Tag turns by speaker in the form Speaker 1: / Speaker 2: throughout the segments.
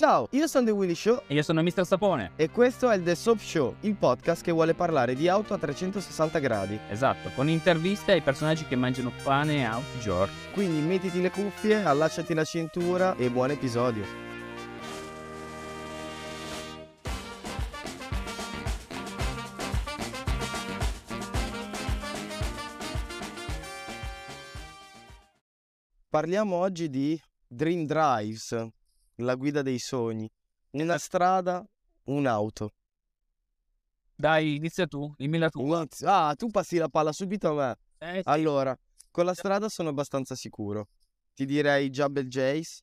Speaker 1: Ciao, io sono The Willy Show
Speaker 2: E io sono Mr. Sapone.
Speaker 1: e questo è il The Soap Show, il podcast che vuole parlare di auto a 360 gradi.
Speaker 2: Esatto, con interviste ai personaggi che mangiano pane a tutti i giorni.
Speaker 1: Quindi mettiti le cuffie, allacciati la cintura e buon episodio. Parliamo oggi di Dream Drives, la guida dei sogni. Una strada, un'auto.
Speaker 2: Dai, inizia tu, dimmela tu.
Speaker 1: Una- Ah, tu passi la palla subito a me.
Speaker 2: Eh, sì.
Speaker 1: Allora, con la strada sono abbastanza sicuro. Ti direi Jabal Jays,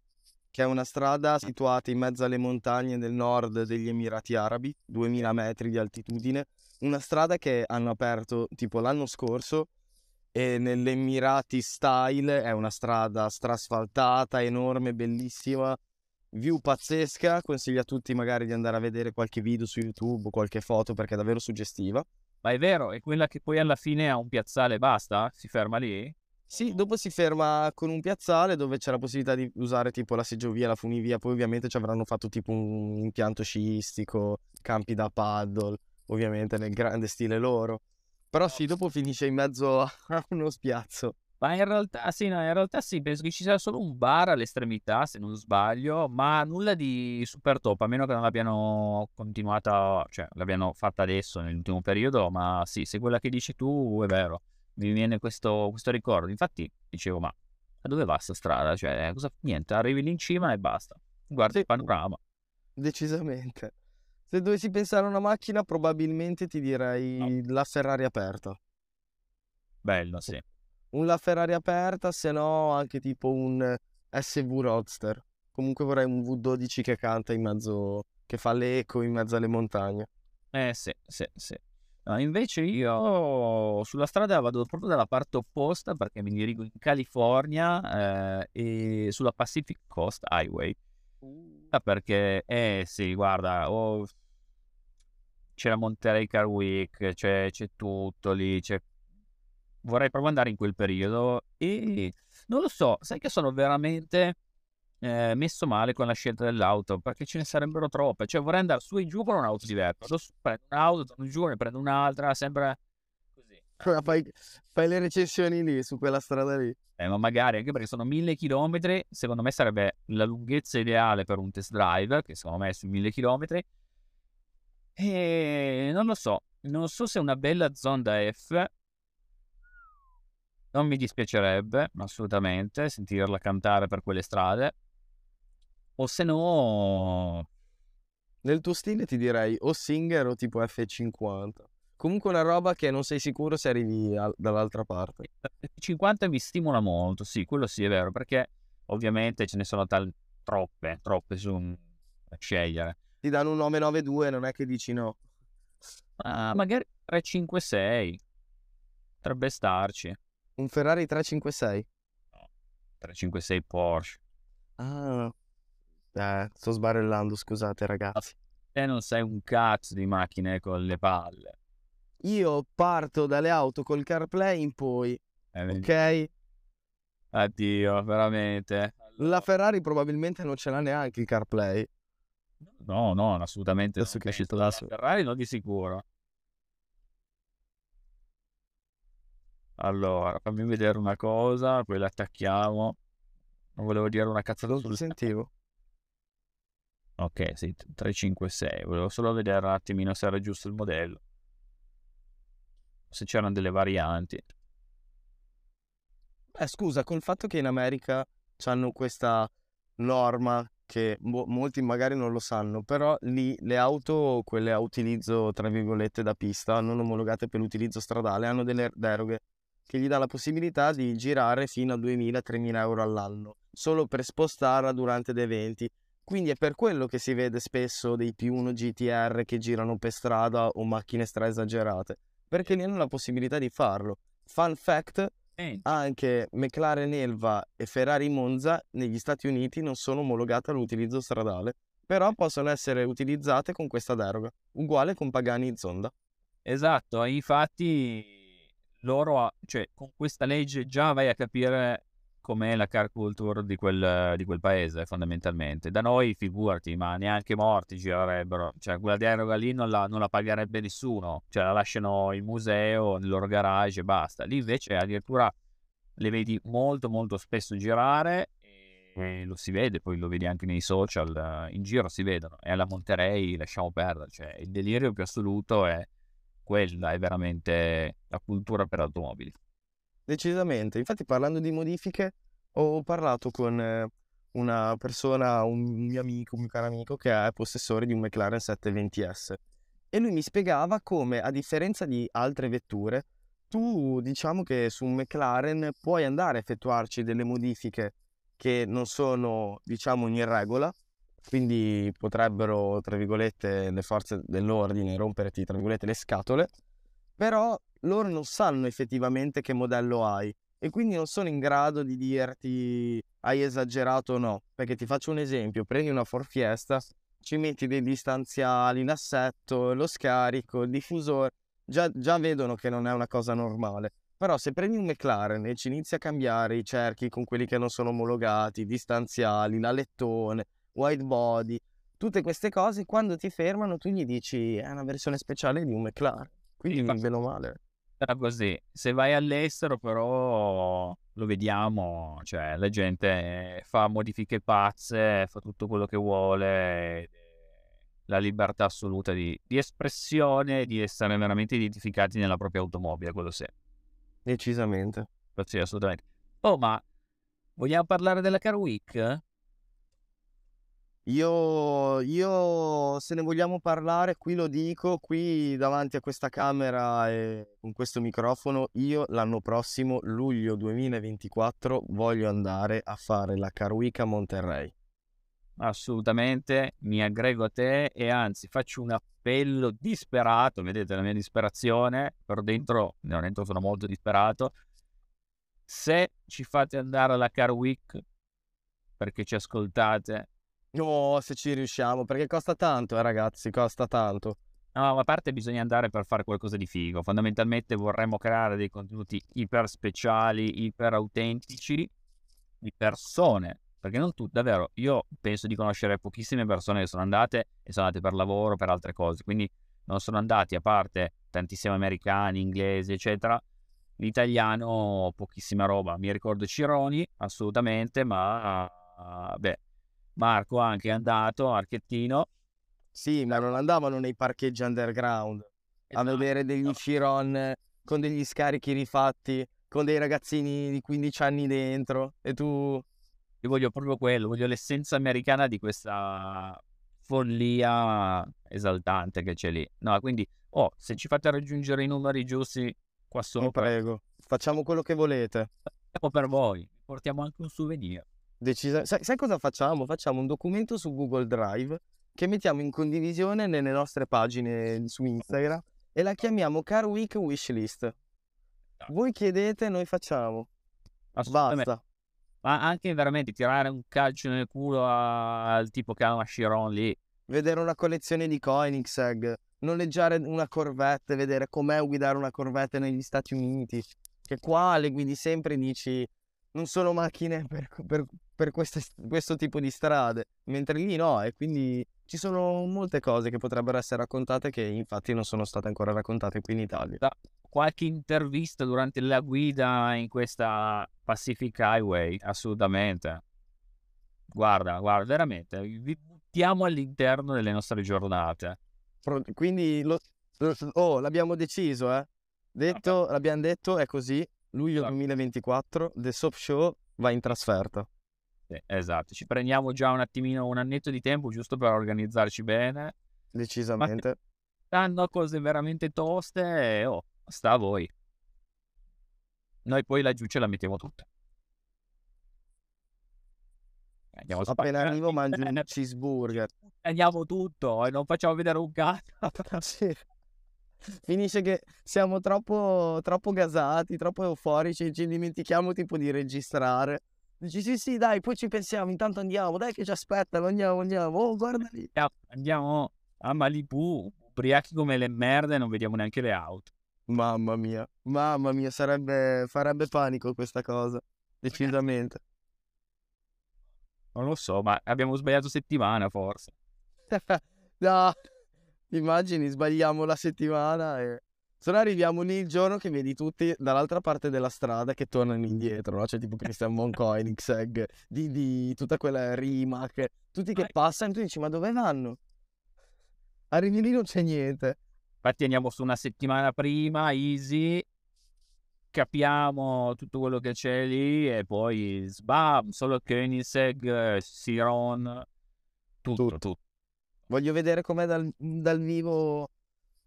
Speaker 1: che è una strada situata in mezzo alle montagne del nord degli Emirati Arabi, 2000 metri di altitudine. Una strada che hanno aperto tipo l'anno scorso e nell'Emirati Style è una strada strasfaltata, enorme, bellissima, view pazzesca. Consiglio a tutti magari di andare a vedere qualche video su YouTube qualche foto perché è davvero suggestiva.
Speaker 2: Ma è vero, è quella che poi alla fine ha un piazzale e basta? Si ferma lì?
Speaker 1: Sì, dopo si ferma con un piazzale dove c'è la possibilità di usare tipo la seggiovia, la funivia, poi ovviamente ci avranno fatto tipo un impianto sciistico, campi da paddle, ovviamente nel grande stile loro. Però sì, dopo finisce in mezzo a uno spiazzo.
Speaker 2: Ma in realtà sì, no, in realtà sì, penso che ci sia solo un bar all'estremità, se non sbaglio, ma nulla di super top, a meno che non l'abbiano continuata, cioè l'abbiano fatta adesso, nell'ultimo periodo, ma sì, se quella che dici tu è vero, mi viene questo, questo ricordo. Infatti dicevo, ma a dove va sta strada? Cioè, cosa, niente, arrivi lì in cima e basta. Guarda
Speaker 1: Sì.
Speaker 2: il panorama.
Speaker 1: Decisamente. Se dovessi pensare a una macchina, probabilmente ti direi la Ferrari aperta.
Speaker 2: Bello, sì.
Speaker 1: Un La Ferrari aperta, se no anche tipo un SV Roadster. Comunque vorrei un V12 che canta in mezzo, che fa l'eco in mezzo alle montagne.
Speaker 2: Eh sì, sì, sì. No, invece io sulla strada vado proprio dalla parte opposta perché mi dirigo in California eh, e sulla Pacific Coast Highway. Ah, Perché, eh sì, guarda, oh, c'è la Monterey Car Week, c'è, c'è tutto lì, c'è... vorrei proprio andare in quel periodo e non lo so, sai che sono veramente eh, messo male con la scelta dell'auto perché ce ne sarebbero troppe, cioè vorrei andare su e giù con un'auto diversa, su, prendo un'auto, torno giù, ne prendo un'altra, sempre così.
Speaker 1: Come Fai, fai le recensioni lì, su quella strada lì.
Speaker 2: Eh, ma magari anche perché sono mille chilometri, secondo me sarebbe la lunghezza ideale per un test drive, che secondo me è sui mille chilometri. E non lo so, non so se una bella Zonda F non mi dispiacerebbe assolutamente sentirla cantare per quelle strade, o se no,
Speaker 1: Nel tuo stile ti direi o Singer o tipo F50. Comunque una roba che non sei sicuro se arrivi al- dall'altra parte.
Speaker 2: il 50 mi stimola molto, sì, quello sì è vero, perché ovviamente ce ne sono tal- troppe, troppe su a scegliere.
Speaker 1: Ti danno un 992, non è che dici no.
Speaker 2: Ah, magari 356 potrebbe starci.
Speaker 1: Un Ferrari 356.
Speaker 2: 356 Porsche.
Speaker 1: Ah. Eh, sto sbarellando, scusate ragazzi.
Speaker 2: Te non sei un cazzo di macchine con le palle.
Speaker 1: Io parto dalle auto col CarPlay in poi,
Speaker 2: Eh,
Speaker 1: ok?
Speaker 2: Addio, veramente.
Speaker 1: La Ferrari probabilmente non ce l'ha neanche il CarPlay.
Speaker 2: No, no, assolutamente.
Speaker 1: Adesso
Speaker 2: no.
Speaker 1: che è uscito
Speaker 2: La
Speaker 1: adesso.
Speaker 2: Ferrari non di sicuro. Allora, fammi vedere una cosa, poi la attacchiamo. Non volevo dire una cazzata
Speaker 1: Lo
Speaker 2: sul
Speaker 1: sentivo.
Speaker 2: Ok, sì, 356. Volevo solo vedere un attimino se era giusto il modello. Se c'erano delle varianti.
Speaker 1: Eh, scusa, col fatto che in America hanno questa norma che mo- molti magari non lo sanno, però lì le auto, quelle a utilizzo tra virgolette da pista, non omologate per l'utilizzo stradale, hanno delle deroghe che gli dà la possibilità di girare fino a 2.000-3.000 euro all'anno, solo per spostarla durante ed eventi. Quindi è per quello che si vede spesso dei P1 GTR che girano per strada o macchine stra esagerate, perché lì hanno la possibilità di farlo. Fun fact, anche McLaren Elva e Ferrari Monza negli Stati Uniti non sono omologate all'utilizzo stradale, però possono essere utilizzate con questa deroga, uguale con Pagani Zonda.
Speaker 2: Esatto, infatti loro, ha- cioè, con questa legge già vai a capire com'è la car culture di quel, di quel paese, fondamentalmente. Da noi, figurati, ma neanche morti girerebbero. Cioè, quella deroga lì non la, non la pagherebbe nessuno. Cioè, la lasciano in museo, nel loro garage e basta. Lì invece addirittura le vedi molto molto spesso girare e lo si vede, poi lo vedi anche nei social, in giro si vedono. E alla Monterey lasciamo perdere, cioè il delirio più assoluto è quella, è veramente la cultura per automobili.
Speaker 1: Decisamente, infatti parlando di modifiche ho parlato con eh, una persona, un mio amico, un mio caro amico che è possessore di un McLaren 720S e lui mi spiegava come a differenza di altre vetture tu diciamo che su un McLaren puoi andare a effettuarci delle modifiche che non sono, diciamo, in regola, quindi potrebbero, tra virgolette, le forze dell'ordine romperti, tra virgolette, le scatole, però loro non sanno effettivamente che modello hai e quindi non sono in grado di dirti hai esagerato o no, perché ti faccio un esempio, prendi una Ford Fiesta, ci metti dei distanziali, l'assetto, lo scarico, il diffusore, già, già vedono che non è una cosa normale. Però se prendi un McLaren e ci inizi a cambiare i cerchi con quelli che non sono omologati, i distanziali, l'alettone, white body, tutte queste cose, quando ti fermano tu gli dici è una versione speciale di un McLaren. Quindi sì, meno male.
Speaker 2: Era così. Se vai all'estero però lo vediamo, cioè la gente fa modifiche pazze, fa tutto quello che vuole la libertà assoluta di, di espressione di essere veramente identificati nella propria automobile, quello sì.
Speaker 1: Decisamente.
Speaker 2: Sì, assolutamente. Oh, ma vogliamo parlare della Car Week?
Speaker 1: Io, io, se ne vogliamo parlare, qui lo dico, qui davanti a questa camera e con questo microfono, io l'anno prossimo, luglio 2024, voglio andare a fare la Car Week a Monterrey
Speaker 2: assolutamente mi aggrego a te e anzi faccio un appello disperato, vedete la mia disperazione, per dentro, dentro sono molto disperato, se ci fate andare alla Week perché ci ascoltate.
Speaker 1: No, se ci riusciamo, perché costa tanto, eh, ragazzi, costa tanto.
Speaker 2: No, ma a parte bisogna andare per fare qualcosa di figo. Fondamentalmente vorremmo creare dei contenuti iper speciali, iper autentici, di persone perché non tutti, davvero, io penso di conoscere pochissime persone che sono andate e sono andate per lavoro, per altre cose, quindi non sono andati, a parte tantissimi americani, inglesi, eccetera, l'italiano pochissima roba. Mi ricordo Cironi, assolutamente, ma beh, Marco anche è andato, Archettino.
Speaker 1: Sì, ma non andavano nei parcheggi underground esatto. a vedere degli Ciron con degli scarichi rifatti, con dei ragazzini di 15 anni dentro e tu
Speaker 2: io voglio proprio quello, voglio l'essenza americana di questa follia esaltante che c'è lì. No, quindi, oh, se ci fate raggiungere i numeri giusti qua sopra...
Speaker 1: prego, facciamo quello che volete.
Speaker 2: Facciamo per voi, portiamo anche un souvenir.
Speaker 1: Decisa... Sai, sai cosa facciamo? Facciamo un documento su Google Drive che mettiamo in condivisione nelle nostre pagine su Instagram e la chiamiamo Car Week Wishlist. Voi chiedete, noi facciamo. Basta
Speaker 2: ma anche veramente tirare un calcio nel culo al tipo che ha una Chiron lì.
Speaker 1: Vedere una collezione di Koenigsegg, noleggiare una Corvette, vedere com'è guidare una Corvette negli Stati Uniti, che qua le guidi sempre e dici non sono macchine per, per, per queste, questo tipo di strade, mentre lì no, e quindi ci sono molte cose che potrebbero essere raccontate che infatti non sono state ancora raccontate qui in Italia. Da
Speaker 2: qualche intervista durante la guida in questa Pacific Highway, assolutamente. Guarda, guarda, veramente, vi buttiamo all'interno delle nostre giornate.
Speaker 1: Quindi, lo, oh, l'abbiamo deciso, eh? Detto, l'abbiamo detto, è così, luglio 2024, esatto. The Soap Show va in trasferta.
Speaker 2: Sì, esatto, ci prendiamo già un attimino, un annetto di tempo giusto per organizzarci bene.
Speaker 1: Decisamente. Ma
Speaker 2: stanno cose veramente toste e oh, sta a voi. Noi poi laggiù ce la mettiamo tutta.
Speaker 1: Andiamo Appena arrivo mangio un cheeseburger.
Speaker 2: Andiamo tutto e non facciamo vedere un cazzo.
Speaker 1: sì. Finisce che siamo troppo, troppo gasati, troppo euforici, ci dimentichiamo tipo di registrare. Dici sì sì dai, poi ci pensiamo, intanto andiamo, dai che ci aspettano, andiamo, andiamo, oh guarda lì.
Speaker 2: Andiamo a Malibu, ubriachi come le merde, non vediamo neanche le auto.
Speaker 1: Mamma mia, mamma mia, sarebbe, farebbe panico questa cosa. decisamente.
Speaker 2: Non lo so, ma abbiamo sbagliato settimana forse.
Speaker 1: no, immagini, sbagliamo la settimana e... Se no arriviamo lì il giorno che vedi tutti dall'altra parte della strada che tornano indietro, no? C'è tipo Christian von Koenigsegg, di, di tutta quella rima, che, tutti che passano e tu dici ma dove vanno? Arrivi lì non c'è niente.
Speaker 2: Infatti andiamo su una settimana prima, easy, capiamo tutto quello che c'è lì e poi sbam, solo Koenigsegg, Siron, tutto, tutto. tutto.
Speaker 1: Voglio vedere com'è dal, dal vivo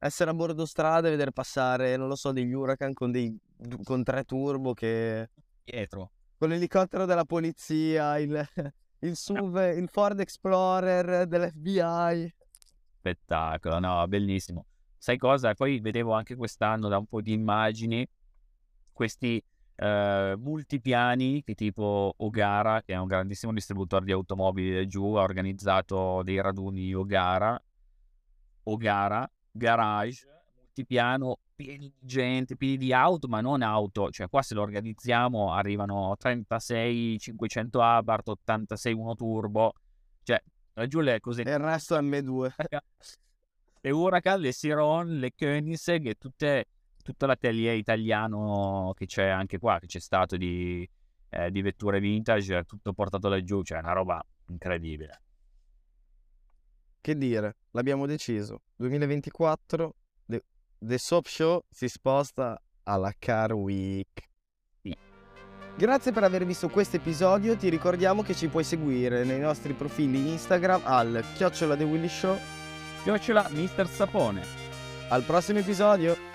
Speaker 1: essere a bordo strada e vedere passare, non lo so, degli Huracan con, dei, con tre turbo che...
Speaker 2: Dietro.
Speaker 1: Con l'elicottero della polizia, il, il SUV, no. il Ford Explorer dell'FBI.
Speaker 2: Spettacolo, no, bellissimo. Sai cosa? Poi vedevo anche quest'anno da un po' di immagini questi eh, multipiani che tipo Ogara, che è un grandissimo distributore di automobili giù, ha organizzato dei raduni Ogara, Ogara, garage, multipiano, pieni di gente, pieni di auto, ma non auto, cioè qua se lo organizziamo arrivano 36 500 Abarth, 86 1 turbo, cioè giù le così.
Speaker 1: E il resto M2.
Speaker 2: le Huracan, le Siron, le Koenigsegg e tutte, tutto l'atelier italiano che c'è anche qua, che c'è stato di, eh, di vetture vintage, tutto portato laggiù, cioè una roba incredibile.
Speaker 1: Che dire, l'abbiamo deciso. 2024, The, The Soap Show si sposta alla Car Week. Grazie per aver visto questo episodio, ti ricordiamo che ci puoi seguire nei nostri profili Instagram al chiocciola The Willy Show
Speaker 2: chiocciola Mister Sapone.
Speaker 1: Al prossimo episodio!